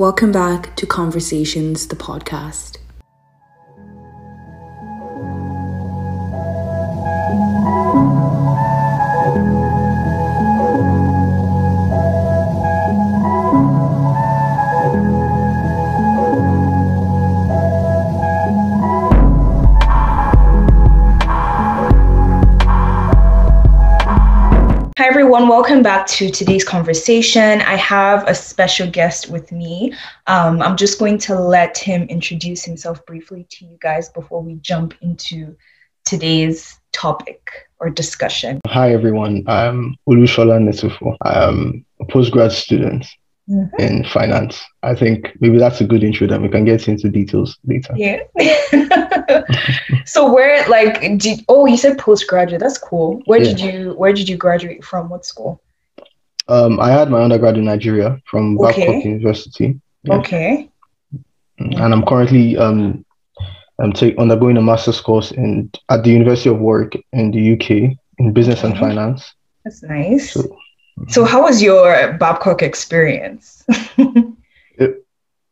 Welcome back to Conversations, the podcast. Back to today's conversation. I have a special guest with me. Um, I'm just going to let him introduce himself briefly to you guys before we jump into today's topic or discussion. Hi everyone, I'm Olushola Netufo. I'm a postgrad student Mhm. in finance. I think maybe that's a good intro then we can get into details later. Yeah. so where like did oh you said postgraduate, that's cool. Where did you where did you graduate from? What school? Um, I had my undergrad in Nigeria from Okay. Babcock University, Yeah. Okay. and I'm currently um, I'm take, undergoing a master's course in at the University of Warwick in the UK in business and finance. That's nice. So, So how was your Babcock experience? It-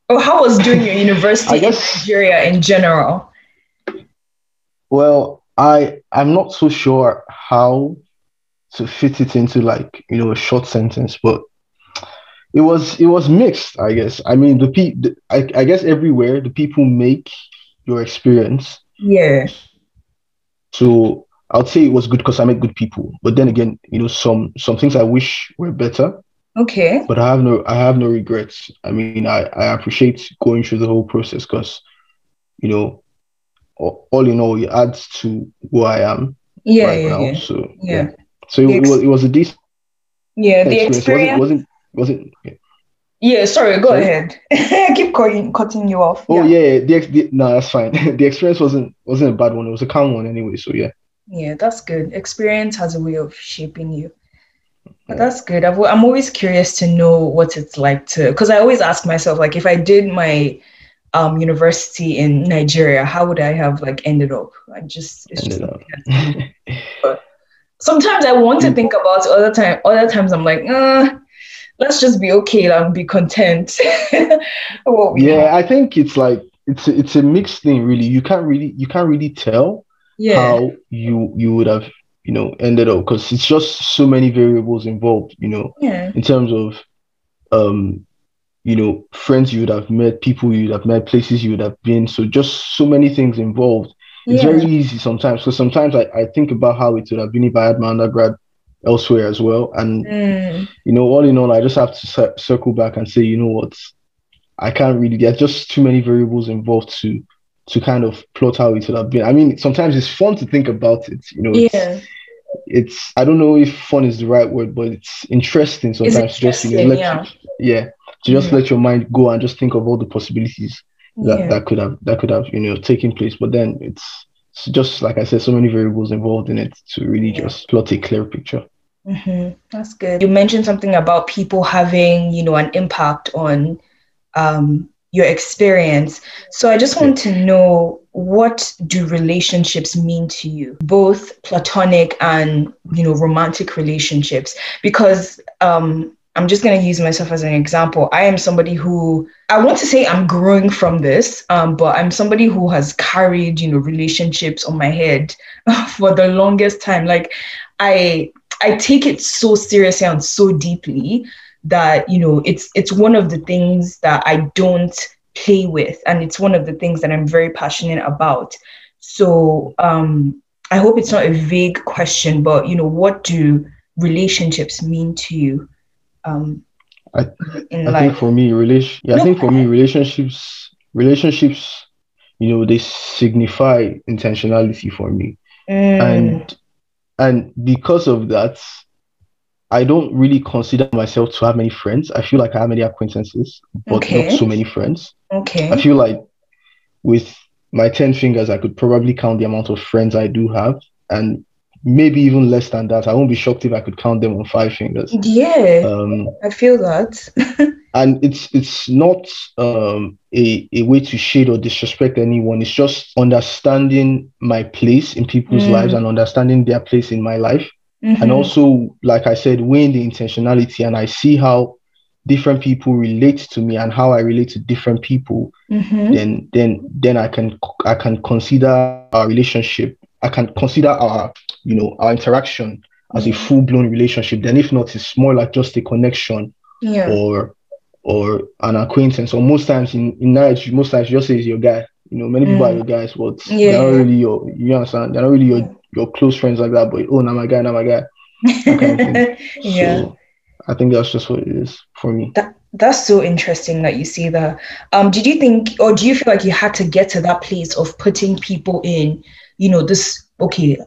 oh, how was doing your university guess- in Nigeria in general? Well, I I'm not so sure how to fit it into like you know a short sentence, but it was it was mixed. I guess. I mean, the pe the, I I guess everywhere the people make your experience. Yeah. So I'd say it was good because I met good people. But then again, you know, some some things I wish were better. Okay. But I have no I have no regrets. I mean, I I appreciate going through the whole process because, you know, all, in all, it adds to who I am Yeah, right yeah, now. yeah. So Yeah. So it, was it was a decent Yeah, the experience. Wasn't wasn't wasn't yeah. Yeah, sorry, go Sorry? ahead. I keep cutting, cutting you off. Oh yeah, yeah the, the no, that's fine. the experience wasn't wasn't a bad one. It was a calm one anyway. So yeah. Yeah, that's good. Experience has a way of shaping you. But that's good. I've, I'm always curious to know what it's like to, because I always ask myself, like, if I did my um, university in Nigeria, how would I have like ended up? I just, it's just Ended up. something that's- sometimes I want to Mm. think about it. Other time, other times I'm like, uh, let's just be okay and be content. What we yeah, I think it's like it's a, it's a mixed thing really. You can't really you can't really tell yeah, how you you would have you know ended up because it's just so many variables involved. You know, yeah, in terms of um you know friends you would have met, people you would have met, places you would have been. So just so many things involved. It's yeah. very easy sometimes because sometimes I, I think about how it would have been if I had my undergrad elsewhere as well. And Mm, you know, all in all, I just have to cir- circle back and say, you know what, I can't really. There's just too many variables involved to to kind of plot how it would have been. I mean, sometimes it's fun to think about it. You know, it's, yeah. it's I don't know if fun is the right word, but it's interesting sometimes. to just you know, interesting, let yeah, to just Mhm. let your mind go and just think of all the possibilities that, yeah. that could have that could have you know taken place. But then it's, it's just like I said, so many variables involved in it to really Yeah. just plot a clear picture. hmm That's good. You mentioned something about people having, you know, an impact on um, your experience. So I just want to know what do relationships mean to you, both platonic and you know romantic relationships? Because um, I'm just going to use myself as an example. I am somebody who I want to say I'm growing from this, um, but I'm somebody who has carried you know relationships on my head for the longest time. Like I I take it so seriously and so deeply that you know it's it's one of the things that I don't play with and it's one of the things that I'm very passionate about. So um I hope it's not a vague question, but you know, what do relationships mean to you um I- I life? think for me, relation. Yeah, No, I think for me, relationships, relationships, you know, they signify intentionality for me, Mm, and and because of that, I don't really consider myself to have many friends. I feel like I have many acquaintances, but Okay. not so many friends. Okay. I feel like with my ten fingers, I could probably count the amount of friends I do have, and maybe even less than that. I won't be shocked if I could count them on five fingers. Yeah, Um, I feel that. and it's it's not um a, a way to shade or disrespect anyone it's just understanding my place in people's Mm. lives and understanding their place in my life Mhm. and also like i said weighing the intentionality and i see how different people relate to me and how I relate to different people, Mm-hmm. then then then I can I can consider our relationship. I can consider our you know our interaction as a full blown relationship. Then if not, it's more like just a connection Yeah. or or an acquaintance. Or most times in in marriage, most times you just say it's your guy. You know, many people are Mm. your guys, but Yeah. they're not really your you understand. They're not really your your close friends like that. But oh, now my guy, now my guy. kind of yeah. So I think that's just what it is for me. That- That's so interesting that you see that. Um, did you think, or do you feel like you had to get to that place of putting people in, you know, this, okay,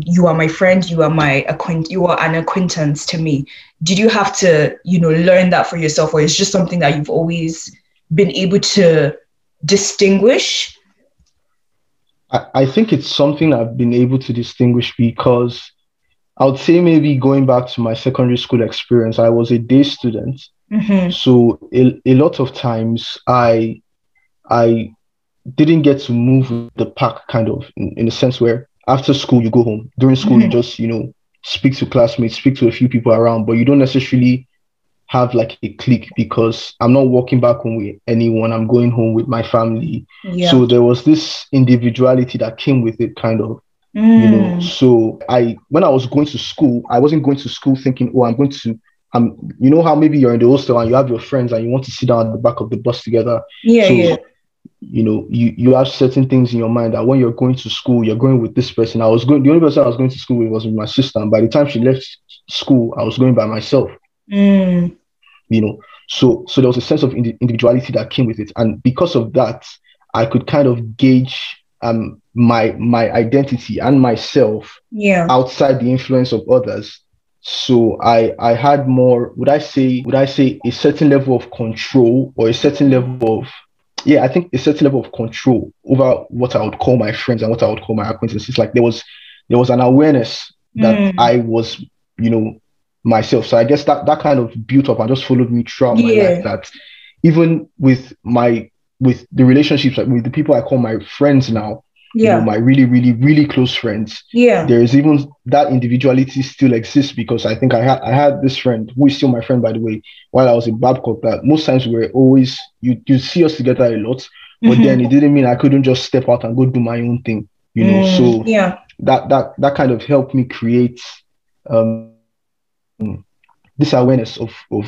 you are my friend, you are my acquaint, you are an acquaintance to me. Did you have to, you know, learn that for yourself, or it's just something that you've always been able to distinguish? I, I think it's something I've been able to distinguish because I would say maybe going back to my secondary school experience, I was a day student. Mm-hmm. So a, a lot of times I I didn't get to move the pack kind of in, in the sense where after school you go home. During school you Mhm. just, you know, speak to classmates, speak to a few people around, but you don't necessarily have like a clique because I'm not walking back home with anyone. I'm going home with my family. Yeah. So there was this individuality that came with it kind of you know Mm. so i when i was going to school i wasn't going to school thinking oh i'm going to um you know how maybe you're in the hostel and you have your friends and you want to sit down at the back of the bus together yeah, so yeah. You know you you have certain things in your mind that when you're going to school you're going with this person. I was going the only person i was going to school with was with my sister. And by the time she left school i was going by myself. Mm. you know so so there was a sense of indi- individuality that came with it. And because of that i could kind of gauge um my my identity and myself Yeah. outside the influence of others. So i i had more would i say would i say a certain level of control or a certain level of yeah i think a certain level of control over what i would call my friends and what i would call my acquaintances. Like there was there was an awareness that Mm. i was you know myself. So i guess that that kind of built up and just followed me throughout my life that even with my with the relationships like with the people i call my friends now you know Yeah. my really really really close friends Yeah. there is even that individuality still exists because I think I had I had this friend who is still my friend by the way while I was in Babcock that most times we were always you you see us together a lot but Mhm. then it didn't mean I couldn't just step out and go do my own thing you know Mm. so yeah. that that that kind of helped me create um this awareness of of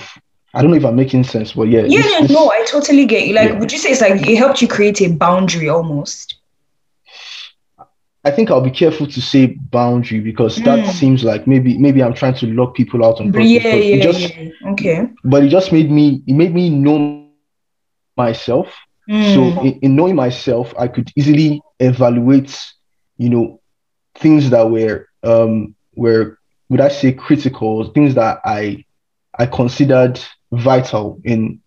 I don't know if I'm making sense but yeah Yeah, this- yeah, this- no, I totally get you. Like, Yeah. would you say it's like it helped you create a boundary almost? I think I'll be careful to say boundary because that Mm. seems like maybe maybe I'm trying to lock people out on purpose yeah, yeah, just yeah. Okay. but it just made me it made me know myself Mm. so in, in knowing myself i could easily evaluate you know things that were um were would i say critical things that i i considered vital in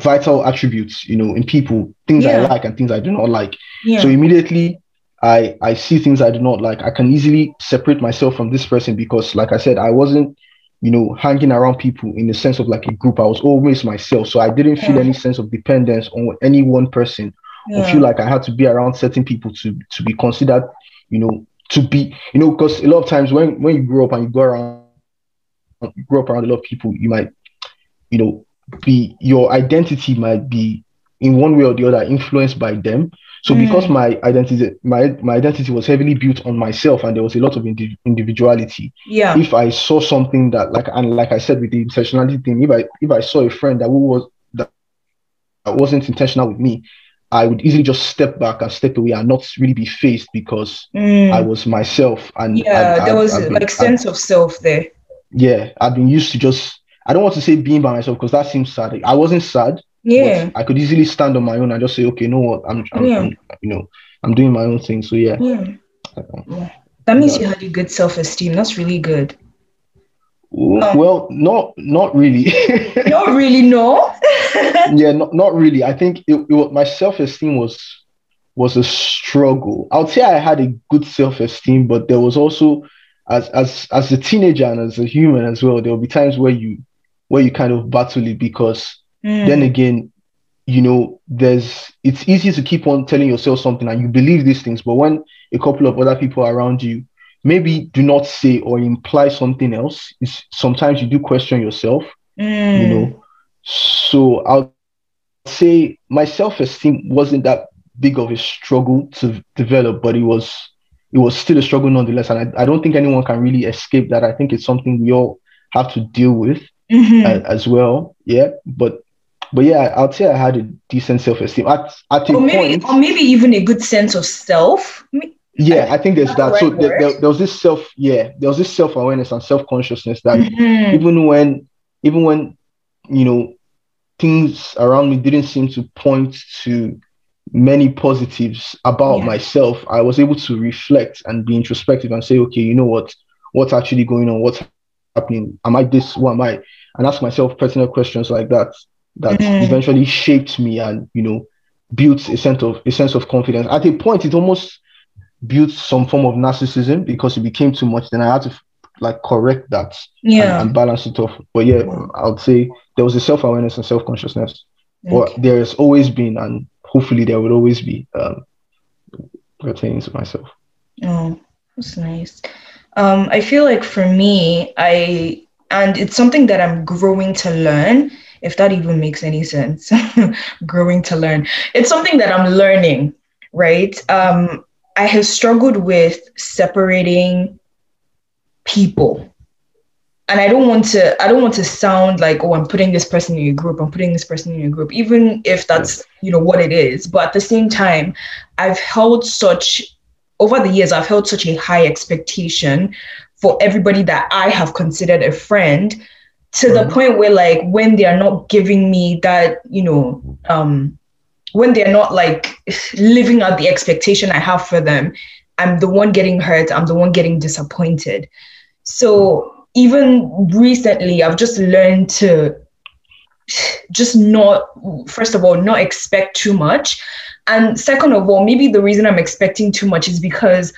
vital attributes you know in people things i like and things i do not like yeah. so immediately i i see things i do not like i can easily separate myself from this person because like i said i wasn't you know hanging around people in the sense of like a group i was always myself so i didn't feel Yeah. any sense of dependence on any one person or yeah. feel like i had to be around certain people to to be considered you know to be you know because a lot of times when when you grow up and you go around you grow up around a lot of people you might you know be your identity might be in one way or the other influenced by them so because Mm. my identity my my identity was heavily built on myself and there was a lot of indi- individuality yeah. if i saw something that like and like i said with the intentionality thing if i if i saw a friend that who was that, that wasn't intentional with me i would easily just step back and step away and not really be faced because Mm. i was myself and yeah, I've- there was been- like I've- sense of self there. yeah i've been used to just i don't want to say being by myself because that seems sad i wasn't sad Yeah. but I could easily stand on my own and just say, okay, you know what, I'm, I'm, Yeah. I'm- you know, I'm doing my own thing. So yeah, Yeah. yeah. That means you had a good self esteem. That's really good. Um, well, not not really. Not really, no. yeah, not not really. I think it, it was, my self esteem was was a struggle. I would say I had a good self esteem, but there was also as as as a teenager and as a human as well. There will be times where you where you kind of battle it because Mm. then again, you know, there's it's easy to keep on telling yourself something and you believe these things, but when a couple of other people around you maybe do not say or imply something else, it's sometimes you do question yourself, Mm. you know. so I'll say my self-esteem wasn't that big of a struggle to develop, but it was it was still a struggle nonetheless. And I, I don't think anyone can really escape that. I think it's something we all have to deal with Mhm. a- as well. Yeah. But but yeah, I'd say I had a decent self-esteem. At at a or maybe point, or maybe even a good sense of self. Yeah, I think there's that. So there, there, there was this self, yeah, there was this self-awareness and self-consciousness that Mhm. even when even when you know things around me didn't seem to point to many positives about Yeah. myself i was able to reflect and be introspective and say okay you know what what's actually going on what's happening am i this who am i and ask myself personal questions like that that Mhm. eventually shaped me and you know built a sense of a sense of confidence at a point it almost built some form of narcissism because it became too much then i had to like correct that and, Yeah. and balance it off. But yeah, I would say there was a self awareness and self consciousness, or Okay. there has always been, and hopefully there will always be um, pertaining to myself. Oh, that's nice. Um, I feel like for me, I and it's something that I'm growing to learn, if that even makes any sense. growing to learn. It's something that I'm learning, right? Um, I have struggled with separating people. And I don't want to I don't want to sound like, oh, I'm putting this person in your group, I'm putting this person in your group, even if that's you know what it is. But at the same time, I've held such over the years, I've held such a high expectation for everybody that I have considered a friend to the point where like when they are not giving me that, you know, um when they're not like living out the expectation I have for them, I'm the one getting hurt, I'm the one getting disappointed. So even recently I've just learned to just not first of all not expect too much. And second of all maybe the reason i'm expecting too much is because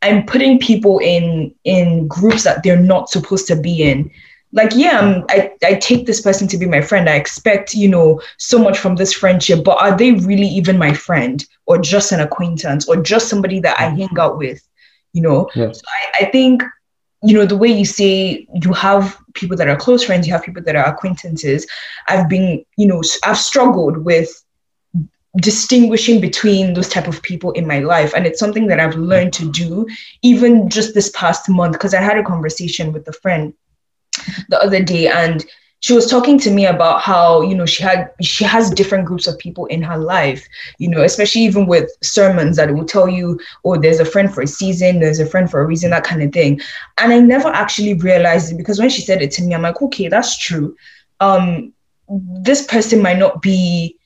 i'm putting people in in groups that they're not supposed to be in like yeah I'm, I, I take this person to be my friend. I expect you know so much from this friendship but are they really even my friend or just an acquaintance or just somebody that i hang out with you know? Yeah. so I, I think you know the way you say you have people that are close friends you have people that are acquaintances i've been you know i've struggled with distinguishing between those type of people in my life. And it's something that i've learned to do even just this past month because i had a conversation with a friend the other day and she was talking to me about how you know she had she has different groups of people in her life you know especially even with sermons that will tell you oh there's a friend for a season there's a friend for a reason that kind of thing. And i never actually realized it because when she said it to me i'm like okay that's true. Um this person might not be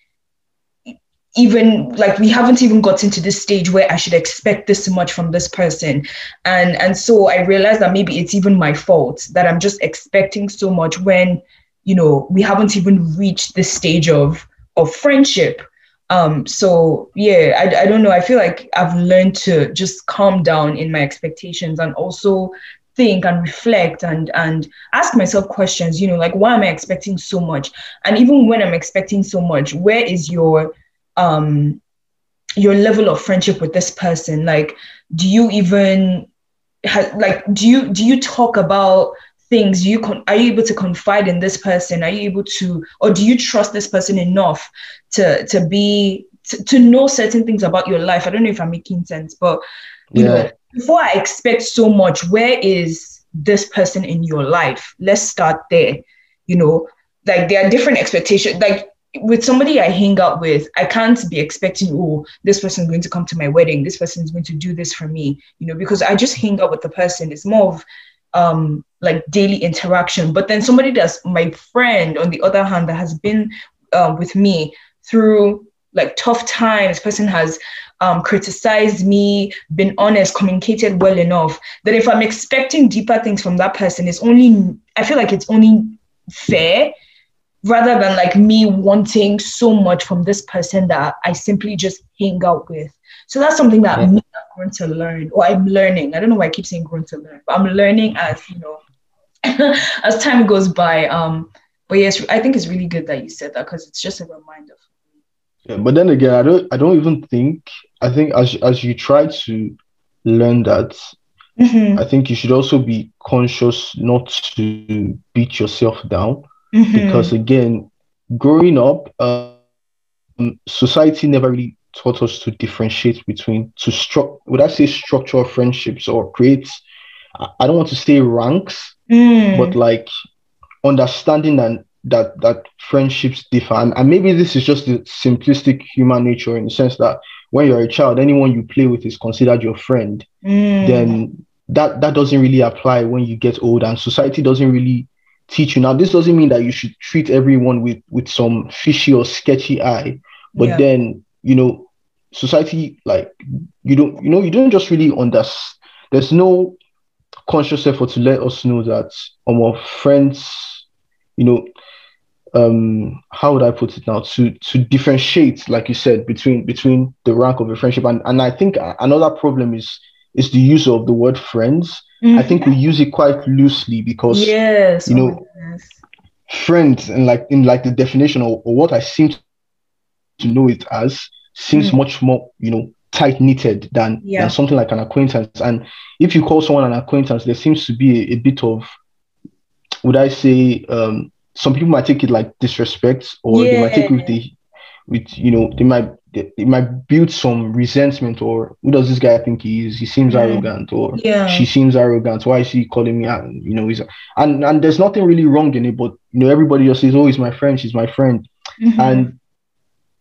even like we haven't even gotten to this stage where I should expect this much from this person. And and so I realized that maybe it's even my fault that I'm just expecting so much when you know we haven't even reached this stage of of friendship. Um so yeah, I, I don't know. I feel like I've learned to just calm down in my expectations and also think and reflect and and ask myself questions, you know, like why am I expecting so much? And even when I'm expecting so much, where is your um your level of friendship with this person? Like do you even ha- like do you do you talk about things? You con- are you able to confide in this person? Are you able to or do you trust this person enough to to be to, to know certain things about your life? I don't know if i'm making sense but you Yeah. know before i expect so much where is this person in your life? Let's start there. You know like there are different expectations like with somebody I hang out with, I can't be expecting, oh, this person is going to come to my wedding, this person is going to do this for me, you know, because I just hang out with the person. It's more of um like daily interaction. But then somebody that's my friend, on the other hand, that has been uh, with me through like tough times, person has um, criticized me, been honest, communicated well enough that if I'm expecting deeper things from that person, it's only I feel like it's only fair rather than like me wanting so much from this person that I simply just hang out with. So that's something that Yeah. me, I'm going to learn, or I'm learning. I don't know why I keep saying going to learn, but I'm learning as you know, as time goes by. Um, but yes, I think it's really good that you said that because it's just a reminder. Yeah, but then again, I don't I don't even think I think as as you try to learn that, Mhm, I think you should also be conscious not to beat yourself down mhm. because again, growing up, um, society never really taught us to differentiate between to struct would I say structural friendships or create I don't want to say ranks, Mm. but like understanding that that that friendships differ and, and maybe this is just the simplistic human nature in the sense that when you're a child anyone you play with is considered your friend Mm. then that that doesn't really apply when you get old and society doesn't really teach you. Now this doesn't mean that you should treat everyone with with some fishy or sketchy eye but Yeah. then you know society like you don't you know you don't just really understand there's no conscious effort to let us know that our friends you know um how would i put it now? To to differentiate like you said between between the rank of a friendship. And and i think another problem is is the use of the word friends i think we use it quite loosely because yes you oh know, my goodness. friends and like in like the definition or, or what I seem to know it as seems Mm. much more you know tight knitted than Yeah. than something like an acquaintance. And if you call someone an acquaintance, there seems to be a, a bit of would I say um some people might take it like disrespect or they might take it with the with you know they might they might build some resentment or who does this guy think he is he seems Mm. arrogant or Yeah. she seems arrogant why is he calling me out you know he's and and there's nothing really wrong in it but you know everybody just says oh he's my friend she's my friend Mhm. and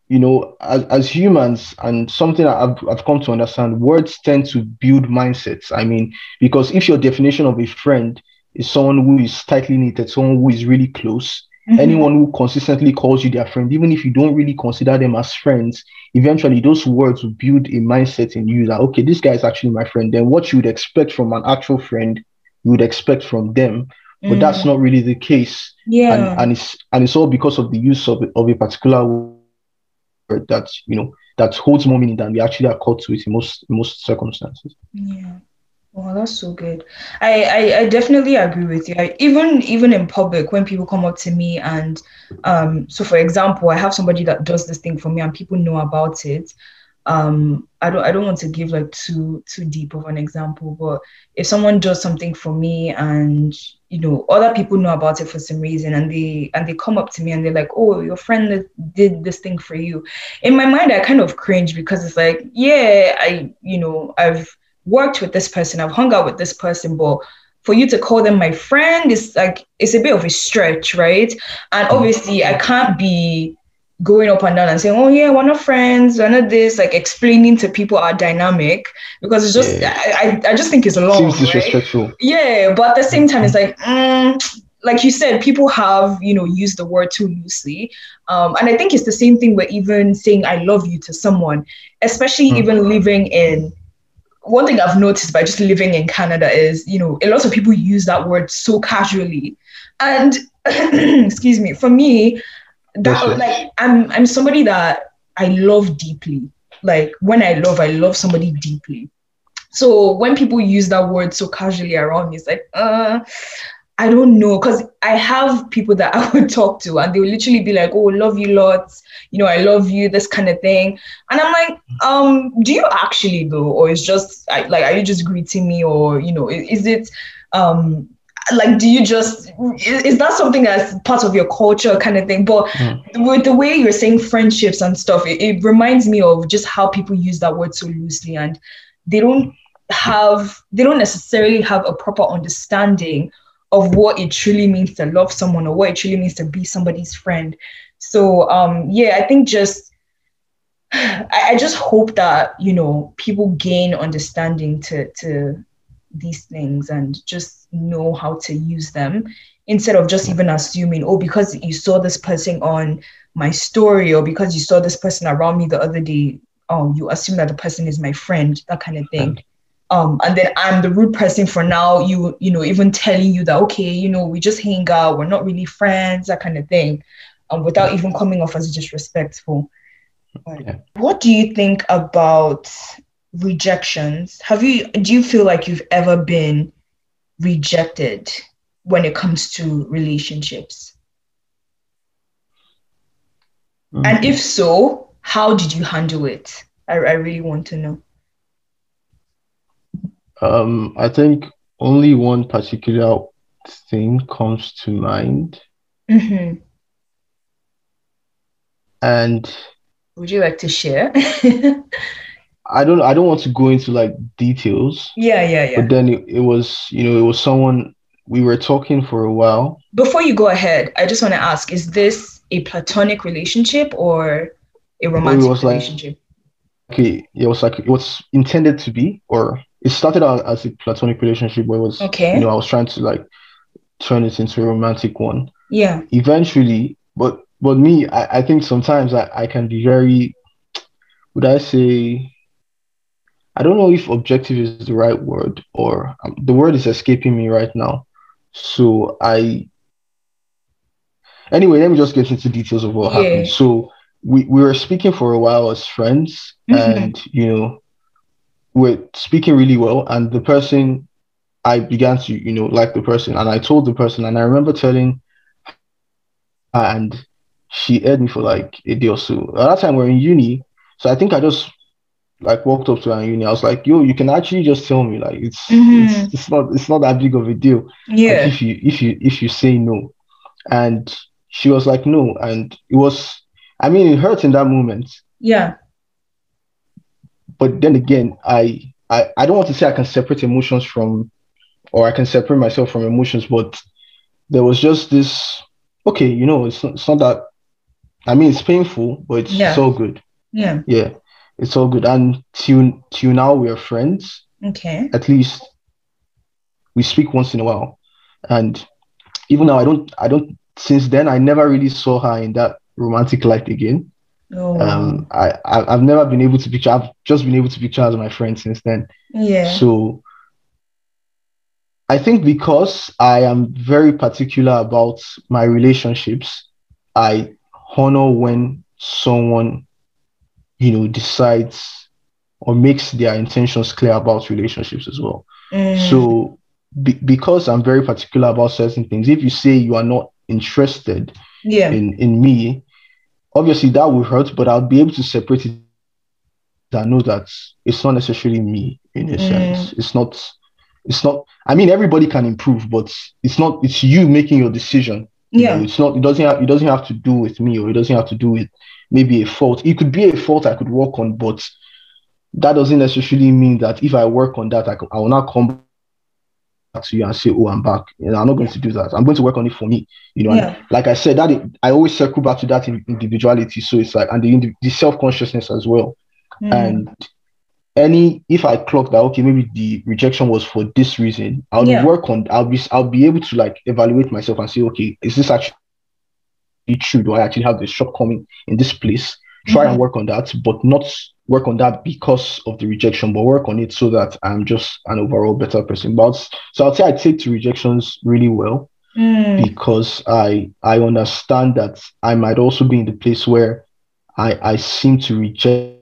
you know as, as humans and something that I've, I've come to understand words tend to build mindsets i mean because if your definition of a friend is someone who is tightly knitted someone who is really close Mhm. anyone who consistently calls you their friend even if you don't really consider them as friends eventually those words will build a mindset in you that okay this guy is actually my friend then what you would expect from an actual friend you would expect from them but that's Mm. not really the case yeah and, and it's and it's all because of the use of, of a particular word that you know that holds more meaning than we actually are called to it in most in most circumstances Yeah. Well, that's so good. I, I, I definitely agree with you. I, even even in public, when people come up to me and um, so for example, I have somebody that does this thing for me and people know about it. Um, I don't I don't want to give like too too deep of an example, but if someone does something for me and you know other people know about it for some reason and they and they come up to me and they're like, oh, your friend did this thing for you. In my mind, I kind of cringe because it's like, yeah, I you know I've worked with this person, I've hung out with this person, but for you to call them my friend is like it's a bit of a stretch, right? And obviously I can't be going up and down and saying, Oh yeah, we're not friends, we're not this, like explaining to people our dynamic because it's just Yeah. I, I I just think it's a long. seems right? disrespectful Yeah, but at the same time, it's like, mm, like you said, people have, you know, used the word too loosely. Um, and I think it's the same thing with even saying I love you to someone, especially Mm. even living in. One thing I've noticed by just living in Canada is, you know, a lot of people use that word so casually. And excuse me, for me, that like I'm I'm somebody that I love deeply. Like when I love, I love somebody deeply. So when people use that word so casually around me, it's like, uh, I don't know. Cause I have people that I would talk to and they will literally be like, oh, love you lots, you know, I love you, this kind of thing. And I'm like, um, do you actually though? Or is just like, are you just greeting me? Or, you know, i- is it um like do you just is, is that something that's part of your culture kind of thing? But Mm. with the way you're saying friendships and stuff, it, it reminds me of just how people use that word so loosely and they don't have they don't necessarily have a proper understanding of what it truly means to love someone or what it truly means to be somebody's friend. So um yeah, I think just I, I just hope that you know people gain understanding to to these things and just know how to use them instead of just even assuming oh because you saw this person on my story or because you saw this person around me the other day um you assume that the person is my friend that kind of thing um and then i'm the rude person for now you you know even telling you that okay you know we just hang out we're not really friends that kind of thing um without even coming off as disrespectful. Yeah. what do you think about rejections? Have you do you feel like you've ever been rejected when it comes to relationships? And if so how did you handle it? I, I really want to know Um, I think only one particular thing comes to mind. hmm and would you like to share? I don't I don't want to go into like details. Yeah, yeah, yeah. But then it, it was you know it was someone we were talking for a while. Before you go ahead, I just want to ask: Is this a platonic relationship or a romantic relationship? Like, okay, it was like it was intended to be, or it started out as a platonic relationship where it was okay. You know, I was trying to like turn it into a romantic one. Yeah. Eventually, but but me, I, I think sometimes I, I can be very would I say I don't know if objective is the right word or um, the word is escaping me right now. So I anyway, let me just get into details of what yeah. happened. So we, we were speaking for a while as friends mm-hmm. and you know we're speaking really well and the person I began to, you know, like the person and I told the person and I remember telling and she aired me for like a day or so. At that time we're in uni. So I think I just like walked up to her in uni. I was like, yo, you can actually just tell me. Like it's mm-hmm. it's, it's not it's not that big of a deal. Yeah. Like, if you if you if you say no. And she was like, no. And it was I mean it hurt in that moment. Yeah. But then again, I I, I don't want to say I can separate emotions from or I can separate myself from emotions, but there was just this okay, you know, it's not, it's not that I mean it's painful, but it's yeah. so good. Yeah. Yeah it's all good. And till till now we are friends. Okay. At least we speak once in a while. And even now I don't I don't since then I never really saw her in that romantic light again. Oh. Um I, I have never been able to picture I've just been able to picture as my friend since then. Yeah. So I think because I am very particular about my relationships, I honor when someone you know, decides or makes their intentions clear about relationships as well. Mm. So, be, because I'm very particular about certain things, if you say you are not interested yeah. in, in me, obviously that will hurt, but I'll be able to separate it. I know that it's not necessarily me in a mm. sense. It's not, it's not, I mean, everybody can improve, but it's not, it's you making your decision. Yeah. You know, it's not, it doesn't have, it doesn't have to do with me or it doesn't have to do with maybe a fault. It could be a fault I could work on, but that doesn't necessarily mean that if I work on that, I, I will not come back to you and say, "Oh, I'm back." You know, I'm not going to do that. I'm going to work on it for me. You know, yeah. like I said, that I always circle back to that individuality. So it's like and the, the self consciousness as well. Mm. And any if I clock that, okay, maybe the rejection was for this reason, I'll yeah. work on. I'll be I'll be able to like evaluate myself and say, okay, is this actually true? Do I actually have the shortcoming in this place? Try mm-hmm. and work on that, but not work on that because of the rejection, but work on it so that I'm just an overall better person. But so I'd say I take to rejections really well mm. because I I understand that I might also be in the place where I I seem to reject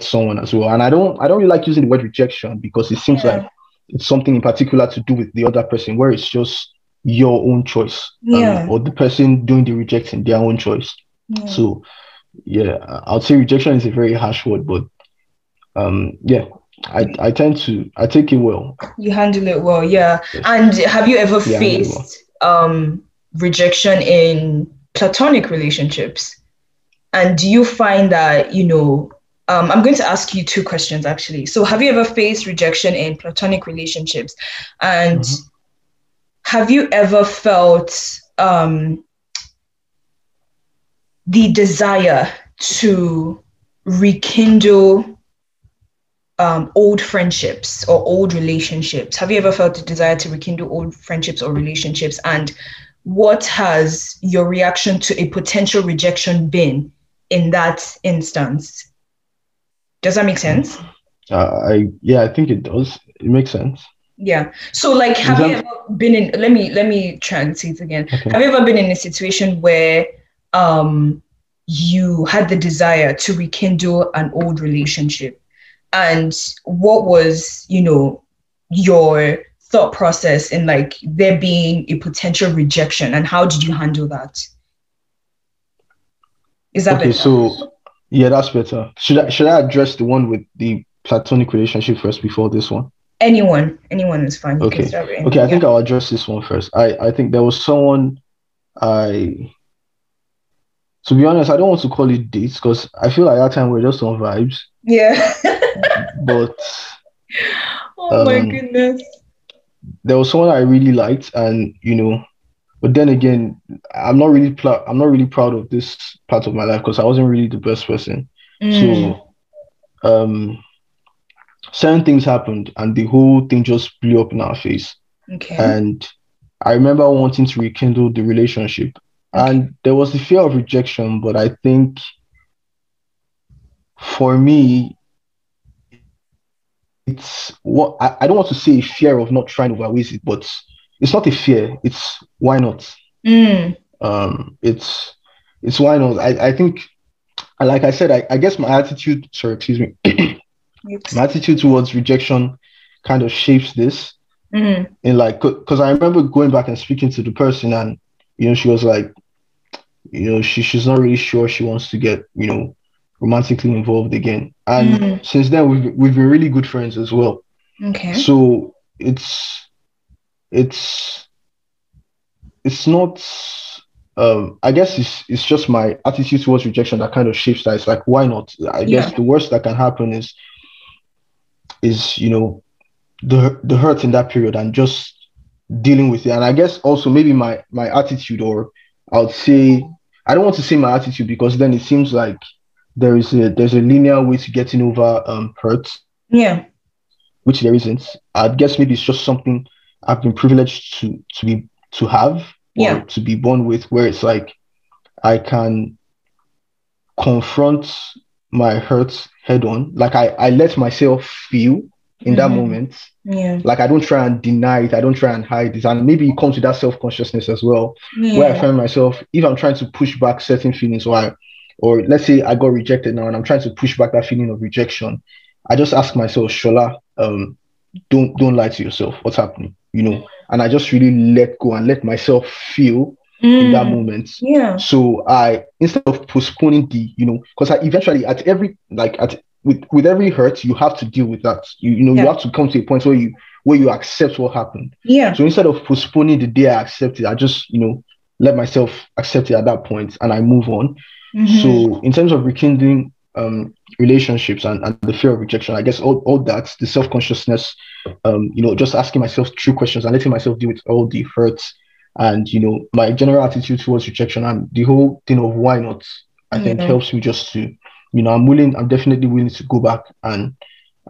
someone as well. And I don't I don't really like using the word rejection because it seems yeah. like it's something in particular to do with the other person where it's just your own choice yeah. um, or the person doing the rejecting their own choice yeah. so yeah i'll say rejection is a very harsh word but um yeah I, I tend to I take it well. You handle it well, yeah. Yes. And have you ever yeah, faced well. um rejection in platonic relationships? And do you find that, you know, um, I'm going to ask you two questions actually. So have you ever faced rejection in platonic relationships? And mm-hmm have you ever felt um, the desire to rekindle um, old friendships or old relationships? Have you ever felt the desire to rekindle old friendships or relationships? And what has your reaction to a potential rejection been in that instance? Does that make sense? Uh, I yeah, I think it does. It makes sense. Yeah. So like have you ever been in let me let me try and say it again. Okay. Have you ever been in a situation where um you had the desire to rekindle an old relationship? And what was, you know, your thought process in like there being a potential rejection and how did you handle that? Is that okay, better? So yeah, that's better. Should I should I address the one with the platonic relationship first before this one? anyone anyone is fine you okay okay i yeah. think i'll address this one first i i think there was someone i to be honest, I don't want to call it dates because I feel like that time we're just on vibes. Yeah. But oh my Um, goodness. there was someone I really liked, and you know, but then again, I'm not really pl- I'm not really proud of this part of my life because I wasn't really the best person. Mm. So, um, certain things happened, and the whole thing just blew up in our face. okay. And I remember wanting to rekindle the relationship, and there was the fear of rejection. But I think for me, it's what I, I don't want to say a fear of not trying to outweigh it, but it's not a fear. It's why not? Mm. Um, it's it's why not? I, I think, like I said, I, I guess my attitude. Sorry, excuse me. My attitude towards rejection kind of shapes this Mm. and like because i remember going back and speaking to the person and you know she was like you know she, she's not really sure she wants to get you know romantically involved again and Mhm. since then we've, we've been really good friends as well Okay. so it's it's it's not um i guess it's it's just my attitude towards rejection that kind of shapes that it's like why not i guess Yeah. the worst that can happen is is you know the the hurt in that period and just dealing with it and i guess also maybe my my attitude or i would say i don't want to say my attitude because then it seems like there is a there's a linear way to getting over um hurt Yeah. which there isn't. I guess maybe it's just something I've been privileged to to be to have or Yeah. to be born with, where it's like I can confront my hurts head on. Like I, I let myself feel in that Mhm. moment. Yeah. Like I don't try and deny it, I don't try and hide it. And maybe it comes with that self-consciousness as well where I find myself, if I'm trying to push back certain feelings, or I, or let's say I got rejected now, and I'm trying to push back that feeling of rejection, I just ask myself, Shola, um, don't don't lie to yourself. What's happening? You know, and I just really let go and let myself feel in that Mm. moment. Yeah. So I instead of postponing the, you know, because I eventually at every like at with with every hurt, you have to deal with that. You you know, Yeah. you have to come to a point where you where you accept what happened. Yeah. So instead of postponing the day I accept it, I just, you know, let myself accept it at that point and I move on. Mhm. So in terms of rekindling um relationships and, and the fear of rejection, I guess all, all that, the self-consciousness, um, you know, just asking myself true questions and letting myself deal with all the hurts and you know, my general attitude towards rejection and the whole thing of why not, I think helps me just to, you know, I'm willing, I'm definitely willing to go back and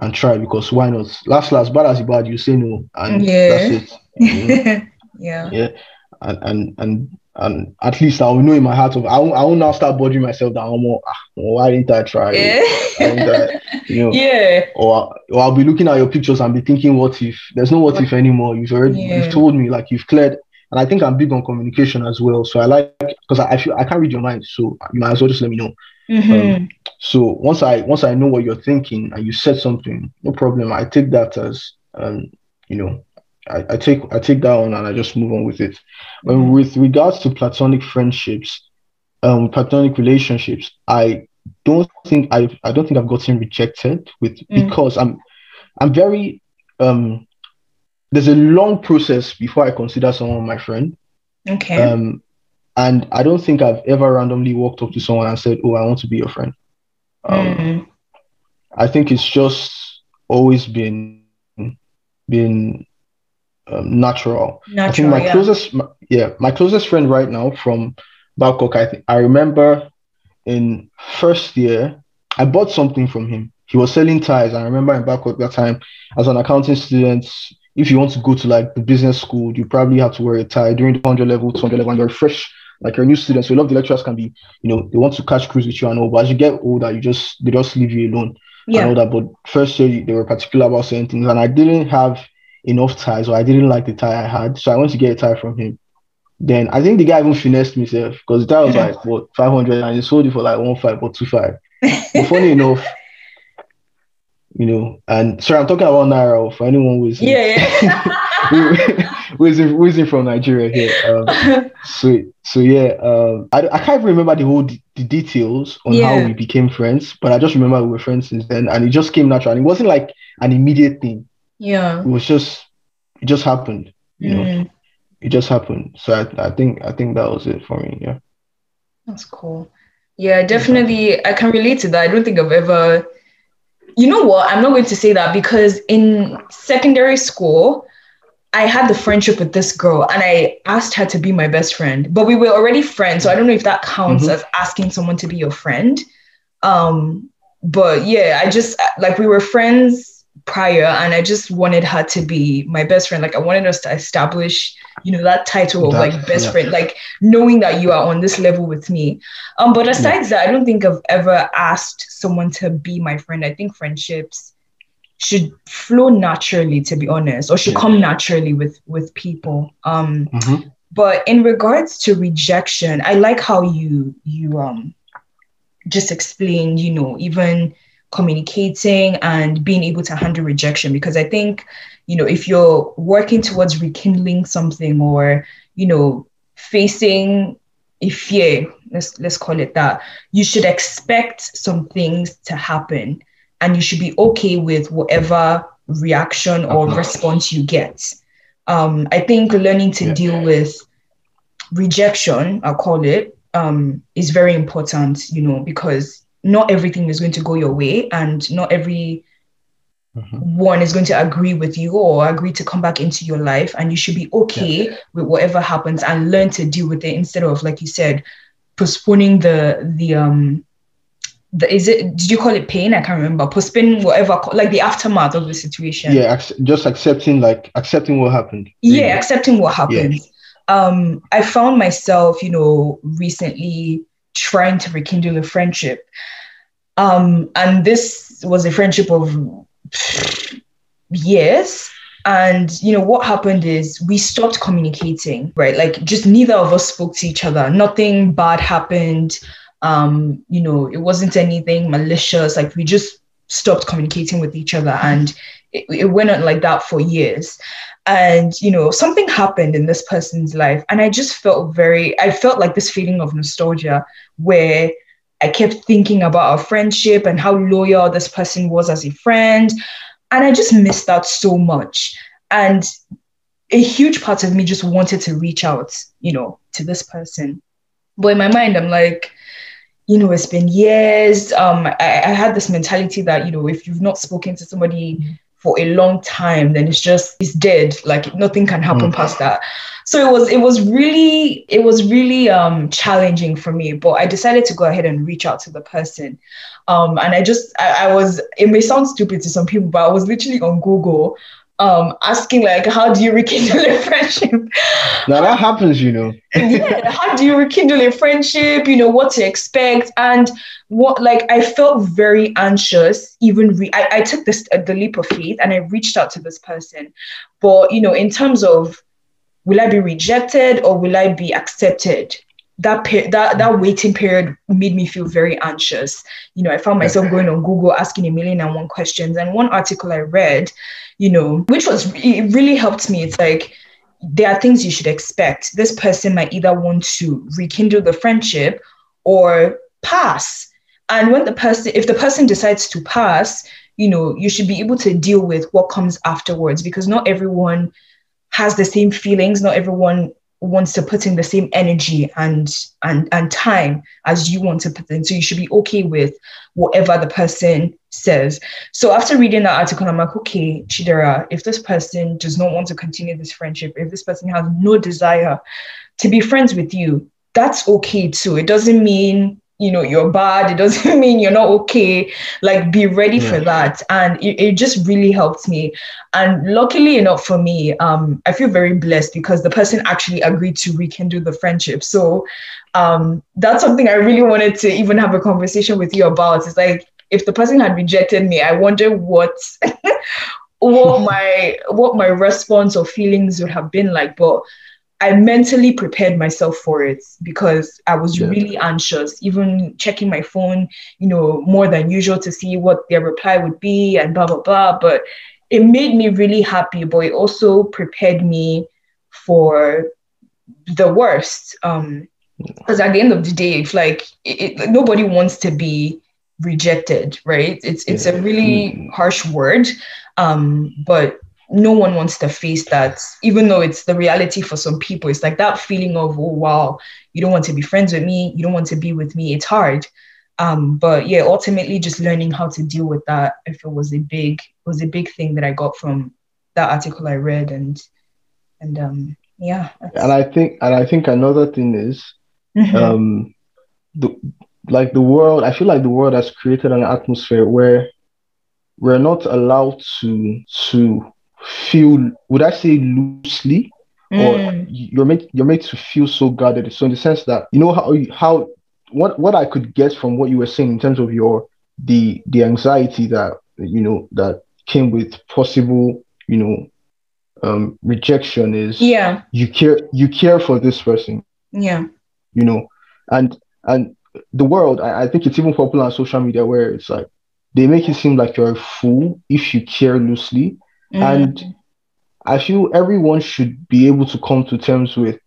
and try because why not? Last last bad as bad, you say no and Yeah. that's it. you know? yeah. yeah and and and and at least I'll know in my heart of I won't, I won't now start bothering myself that I'm more, ah, why didn't I try Yeah. you know yeah. or, or I'll be looking at your pictures and be thinking what if there's no what if anymore you've already Yeah. you've told me like you've cleared and I think I'm big on communication as well so I like because I, I feel I can't read your mind so you might as well just let me know Mhm. So once I once I know what you're thinking and you said something, no problem. I take that as um, you know, I, I take I take that on and I just move on with it. But Mhm. with regards to platonic friendships, um, platonic relationships, I don't think I I don't think I've gotten rejected with Mm. because I'm I'm very um there's a long process before I consider someone my friend. okay. Um, and I don't think I've ever randomly walked up to someone and said, "Oh, I want to be your friend." Um, Mm. I think it's just always been been um, natural. I think my yeah. closest, my, yeah, my closest friend right now from Babcock. I think I remember in first year, I bought something from him. He was selling ties. I remember in Babcock that time as an accounting student. If you want to go to like the business school, you probably have to wear a tie during the 100 level, 200 level, and you're fresh, like you're a new student. So a lot of the lecturers can be, you know, they want to catch cruise with you and all. But as you get older, you just they just leave you alone and all that. But first year they were particular about certain things, and I didn't have enough ties, or I didn't like the tie I had, so I went to get a tie from him. Then I think the guy even finessed me, self, because the tie was like what five hundred, and he sold it for like one five or two five. But funny enough, you know, and sorry, I'm talking about naira for anyone who is Yeah. who is who is from Nigeria here. Um, Yeah. so so yeah, um, I, I can't remember the whole de- the details on Yeah. how we became friends, but I just remember we were friends since then, and it just came natural. And It wasn't like an immediate thing. yeah. It was just it just happened. You know, Mm. it just happened. So I, I think I think that was it for me. Yeah. That's cool. Yeah, definitely. I can relate to that. I don't think I've ever. You know what? I'm not going to say that because in secondary school, I had the friendship with this girl and I asked her to be my best friend, but we were already friends. So I don't know if that counts mm-hmm. as asking someone to be your friend. Um, but yeah, I just like we were friends prior and I just wanted her to be my best friend. Like I wanted us to establish, you know, that title of that, like best yeah. friend, like knowing that you are on this level with me. Um, but aside yeah. that, I don't think I've ever asked someone to be my friend. I think friendships should flow naturally, to be honest, or should yeah. come naturally with with people. Um, mm-hmm. but in regards to rejection, I like how you you um just explained, you know, even communicating and being able to handle rejection because i think you know if you're working towards rekindling something or you know facing a fear let's let's call it that you should expect some things to happen and you should be okay with whatever reaction or response you get um, i think learning to yeah. deal with rejection i'll call it um, is very important you know because not everything is going to go your way and not every mm-hmm. one is going to agree with you or agree to come back into your life and you should be okay yeah. with whatever happens and learn to deal with it instead of like you said postponing the the um the, is it did you call it pain i can't remember postponing whatever like the aftermath of the situation yeah just accepting like accepting what happened yeah accepting what happened yeah. um i found myself you know recently trying to rekindle a friendship. Um, and this was a friendship of years. And you know what happened is we stopped communicating, right? Like just neither of us spoke to each other. Nothing bad happened. Um, you know, it wasn't anything malicious. Like we just stopped communicating with each other, and it, it went on like that for years. And you know something happened in this person's life and i just felt very i felt like this feeling of nostalgia where i kept thinking about our friendship and how loyal this person was as a friend. And i just missed that so much. And a huge part of me just wanted to reach out you know to this person. But in my mind i'm like you know it's been years um I, I had this mentality that you know if you've not spoken to somebody for a long time, then it's just it's dead. Like nothing can happen mm. past that. So it was it was really it was really um challenging for me. But I decided to go ahead and reach out to the person. Um and I just I, I was it may sound stupid to some people, but I was literally on Google um, asking like, how do you rekindle a friendship? Now that happens, you know. yeah, how do you rekindle a friendship? You know what to expect, and what like I felt very anxious. Even re- I, I took this uh, the leap of faith and I reached out to this person, but you know, in terms of will I be rejected or will I be accepted? That per- that that waiting period made me feel very anxious. You know, I found myself going on Google asking a million and one questions. And one article I read, you know, which was it really helped me. It's like there are things you should expect. This person might either want to rekindle the friendship or pass. And when the person, if the person decides to pass, you know, you should be able to deal with what comes afterwards because not everyone has the same feelings. Not everyone wants to put in the same energy and and and time as you want to put in. So you should be okay with whatever the person says. So after reading that article i'm like okay chidera if this person does not want to continue this friendship if this person has no desire to be friends with you that's okay too. It doesn't mean you know you're bad it doesn't mean you're not okay. Like be ready yeah. for that. And it, it just really helped me. And luckily enough for me um i feel very blessed because the person actually agreed to rekindle the friendship. So um that's something i really wanted to even have a conversation with you about. It's like if the person had rejected me i wonder what what my what my response or feelings would have been like. But I mentally prepared myself for it because I was yeah. really anxious, even checking my phone, you know, more than usual to see what their reply would be and blah, blah, blah. But it made me really happy, but it also prepared me for the worst. Um, because at the end of the day, it's like it, it, nobody wants to be rejected, right? It's it's yeah. a really mm. harsh word, um, but no one wants to face that, even though it's the reality for some people. It's like that feeling of, oh, wow, you don't want to be friends with me, you don't want to be with me. It's hard. Um, but yeah, ultimately just learning how to deal with that, I feel was a big was a big thing that I got from that article I read and and um yeah. And I think and I think another thing is mm-hmm. um the like the world, I feel like the world has created an atmosphere where we're not allowed to to feel would I say loosely? Mm. or you're made you're made to feel so guarded. So in the sense that you know how how what what I could get from what you were saying in terms of your the the anxiety that you know that came with possible you know um rejection is yeah. you care you care for this person. Yeah. You know and and the world I, I think it's even popular on social media where it's like they make it seem like you're a fool if you care loosely Mm-hmm. And I feel everyone should be able to come to terms with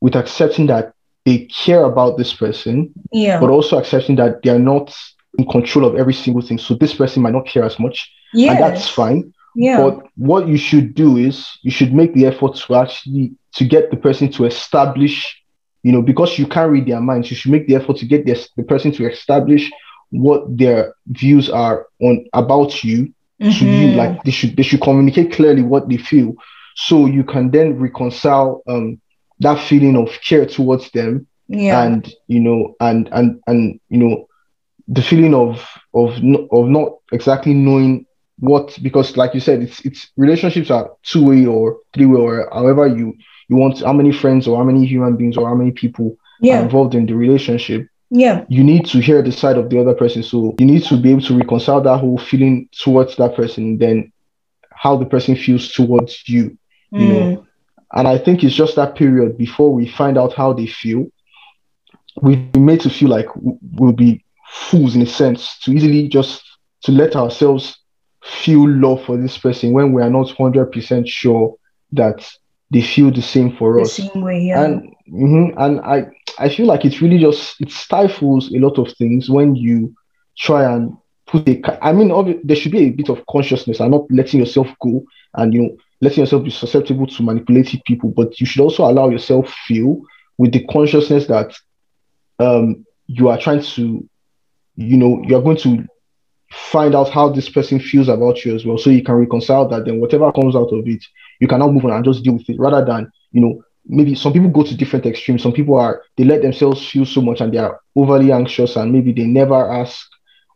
with accepting that they care about this person, yeah. but also accepting that they are not in control of every single thing. So this person might not care as much. Yeah. And that's fine. Yeah. But what you should do is you should make the effort to actually to get the person to establish, you know, because you can't read their minds, you should make the effort to get the, the person to establish what their views are on about you mm-hmm. to you. Like they should they should communicate clearly what they feel, so you can then reconcile um that feeling of care towards them. Yeah. And you know, and and and you know, the feeling of of of not exactly knowing what because like you said it's it's relationships are two way or three way or however you you want how many friends or how many human beings or how many people yeah. are involved in the relationship yeah you need to hear the side of the other person so you need to be able to reconcile that whole feeling towards that person then how the person feels towards you you mm. know and i think it's just that period before we find out how they feel we've been made to feel like we'll be fools in a sense to easily just to let ourselves feel love for this person when we are not 100% sure that they feel the same for the us same way, yeah. and mm-hmm, and i I feel like it's really just it stifles a lot of things when you try and put a. I mean, there should be a bit of consciousness and not letting yourself go and you know letting yourself be susceptible to manipulative people. But you should also allow yourself feel with the consciousness that um you are trying to, you know, you are going to find out how this person feels about you as well, so you can reconcile that. Then whatever comes out of it, you can now move on and just deal with it rather than you know maybe some people go to different extremes. Some people are they let themselves feel so much and they are overly anxious and maybe they never ask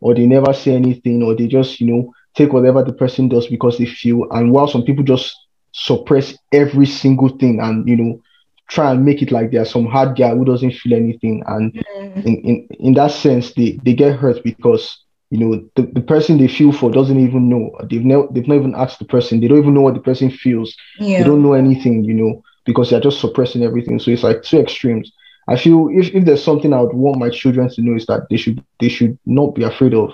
or they never say anything or they just you know take whatever the person does because they feel. And while some people just suppress every single thing and you know try and make it like they're some hard guy who doesn't feel anything and mm. in, in in that sense they they get hurt because you know the, the person they feel for doesn't even know they've never they've not even asked the person they don't even know what the person feels yeah. they don't know anything you know because they're just suppressing everything. So it's like two extremes. I feel if, if there's something I would want my children to know is that they should they should not be afraid of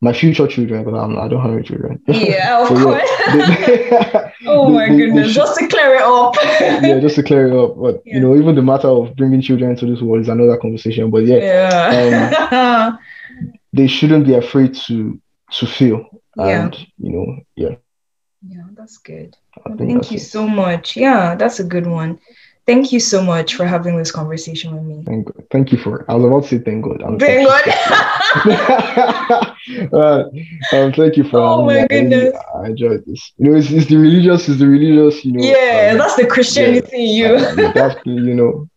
my future children because I'm, I don't have any children. Yeah, of so, course. Yeah, they, oh my they, goodness! Should, just to clear it up. yeah, just to clear it up. But yeah. you know, even the matter of bringing children into this world is another conversation. But yeah, yeah. Um, they shouldn't be afraid to to feel. And you know, yeah. Yeah, that's good. Thank you it. so much. Yeah, that's a good one. Thank you so much for having this conversation with me. Thank, thank you for. I was about to say thank God. I'm thank God. uh, um, thank you for. Oh my goodness! I, I enjoyed this. You know, it's, it's the religious, it's the religious. You know. Yeah, um, that's the Christianity yeah, you. That's the, you know.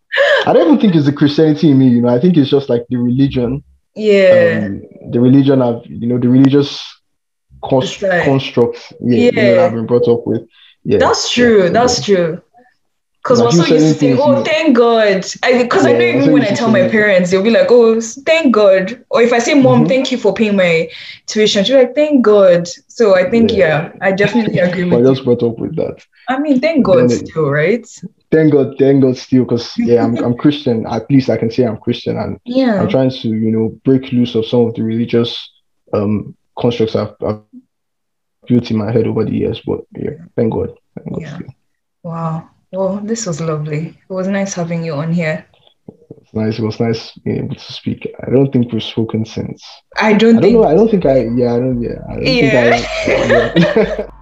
I don't even think it's the Christianity in me. You know, I think it's just like the religion. Yeah. Um, the religion of you know the religious const- like, constructs yeah, yeah. You know, I've been brought up with. Yeah, that's true. Yeah, that's true. Because like also used to say, "Oh, thank God," because I, I know even when I tell my parents, they'll be like, "Oh, thank God," or if I say, "Mom, mm-hmm. thank you for paying my tuition," she's like, "Thank God." So I think, yeah, I definitely agree with. I just brought up with that. I mean, thank God then still, right? Thank God, thank God still, because yeah, I'm I'm Christian. At least I can say I'm Christian, and yeah, I'm trying to you know break loose of some of the religious um constructs I've, I've built in my head over the years. But yeah, thank God. Thank God yeah. Wow. Well, this was lovely. It was nice having you on here. It was nice. It was nice being able to speak. I don't think we've spoken since. I don't, I don't think. Know, I don't think I. Yeah, I don't. Yeah. I don't yeah. Think I, yeah.